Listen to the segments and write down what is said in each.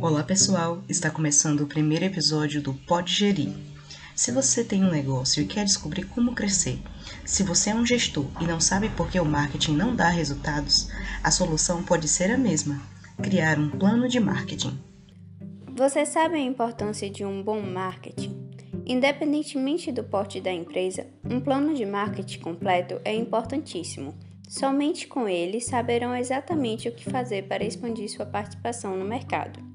Olá pessoal, está começando o primeiro episódio do Pode Gerir. Se você tem um negócio e quer descobrir como crescer, se você é um gestor e não sabe por que o marketing não dá resultados, a solução pode ser a mesma: criar um plano de marketing. Você sabe a importância de um bom marketing? Independentemente do porte da empresa, um plano de marketing completo é importantíssimo. Somente com ele saberão exatamente o que fazer para expandir sua participação no mercado.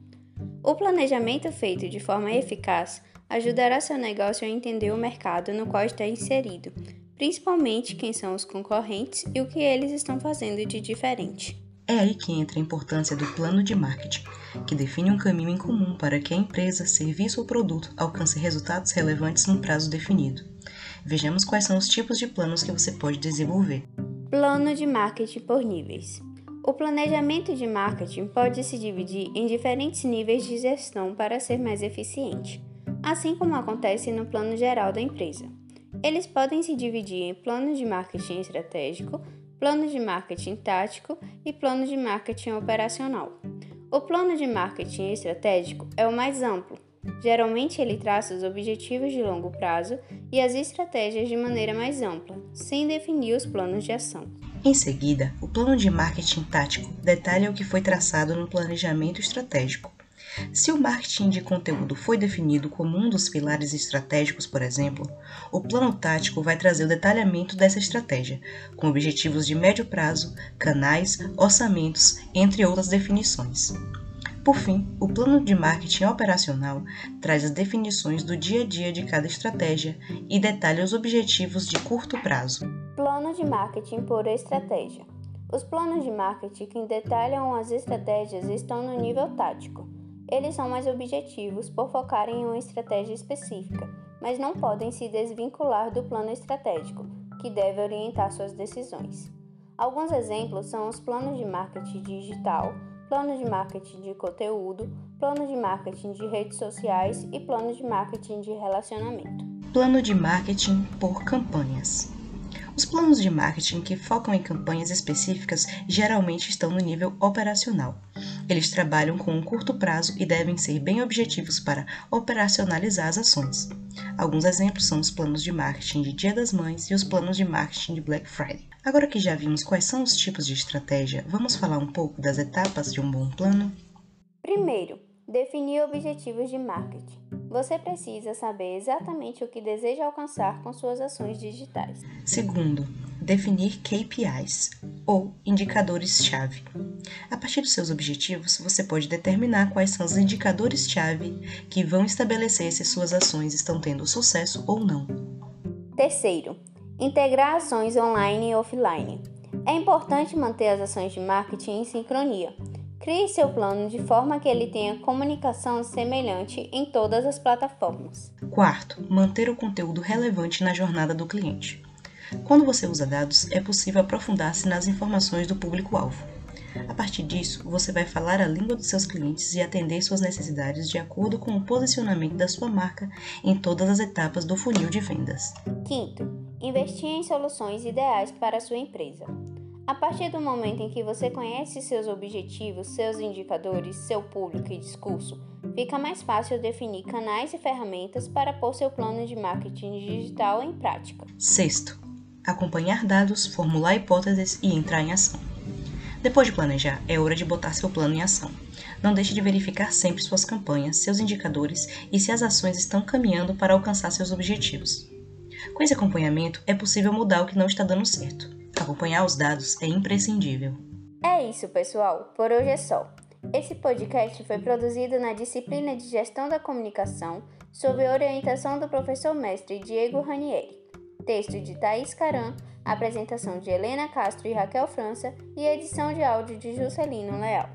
O planejamento feito de forma eficaz ajudará seu negócio a entender o mercado no qual está inserido, principalmente quem são os concorrentes e o que eles estão fazendo de diferente. É aí que entra a importância do plano de marketing, que define um caminho em comum para que a empresa, serviço ou produto alcance resultados relevantes num prazo definido. Vejamos quais são os tipos de planos que você pode desenvolver. Plano de marketing por níveis. O planejamento de marketing pode se dividir em diferentes níveis de gestão para ser mais eficiente, assim como acontece no plano geral da empresa. Eles podem se dividir em plano de marketing estratégico, plano de marketing tático e plano de marketing operacional. O plano de marketing estratégico é o mais amplo. Geralmente ele traça os objetivos de longo prazo e as estratégias de maneira mais ampla, sem definir os planos de ação. Em seguida, o plano de marketing tático detalha o que foi traçado no planejamento estratégico. Se o marketing de conteúdo foi definido como um dos pilares estratégicos, por exemplo, o plano tático vai trazer o detalhamento dessa estratégia, com objetivos de médio prazo, canais, orçamentos, entre outras definições. Por fim, o plano de marketing operacional traz as definições do dia a dia de cada estratégia e detalha os objetivos de curto prazo. Plano de marketing por estratégia. Os planos de marketing que detalham as estratégias estão no nível tático. Eles são mais objetivos por focarem em uma estratégia específica, mas não podem se desvincular do plano estratégico, que deve orientar suas decisões. Alguns exemplos são os planos de marketing digital, plano de marketing de conteúdo, plano de marketing de redes sociais e plano de marketing de relacionamento. Plano de marketing por campanhas. Os planos de marketing que focam em campanhas específicas geralmente estão no nível operacional. Eles trabalham com um curto prazo e devem ser bem objetivos para operacionalizar as ações. Alguns exemplos são os planos de marketing de Dia das Mães e os planos de marketing de Black Friday. Agora que já vimos quais são os tipos de estratégia, vamos falar um pouco das etapas de um bom plano? Primeiro, definir objetivos de marketing. Você precisa saber exatamente o que deseja alcançar com suas ações digitais. Segundo, definir KPIs ou indicadores-chave. A partir dos seus objetivos, você pode determinar quais são os indicadores-chave que vão estabelecer se suas ações estão tendo sucesso ou não. Terceiro, Integrar ações online e offline. É importante manter as ações de marketing em sincronia. Crie seu plano de forma que ele tenha comunicação semelhante em todas as plataformas. Quarto, manter o conteúdo relevante na jornada do cliente. Quando você usa dados, é possível aprofundar-se nas informações do público-alvo. A partir disso, você vai falar a língua dos seus clientes e atender suas necessidades de acordo com o posicionamento da sua marca em todas as etapas do funil de vendas. Quinto, investir em soluções ideais para a sua empresa. A partir do momento em que você conhece seus objetivos, seus indicadores, seu público e discurso, fica mais fácil definir canais e ferramentas para pôr seu plano de marketing digital em prática. Sexto, acompanhar dados, formular hipóteses e entrar em ação. Depois de planejar, é hora de botar seu plano em ação. Não deixe de verificar sempre suas campanhas, seus indicadores e se as ações estão caminhando para alcançar seus objetivos. Com esse acompanhamento, é possível mudar o que não está dando certo. Acompanhar os dados é imprescindível. É isso, pessoal. Por hoje é só. Esse podcast foi produzido na disciplina de Gestão da Comunicação, sob orientação do professor mestre Diego Ranieri. Texto de Thaís Caran, apresentação de Helena Castro e Raquel França e edição de áudio de Juscelino Leal.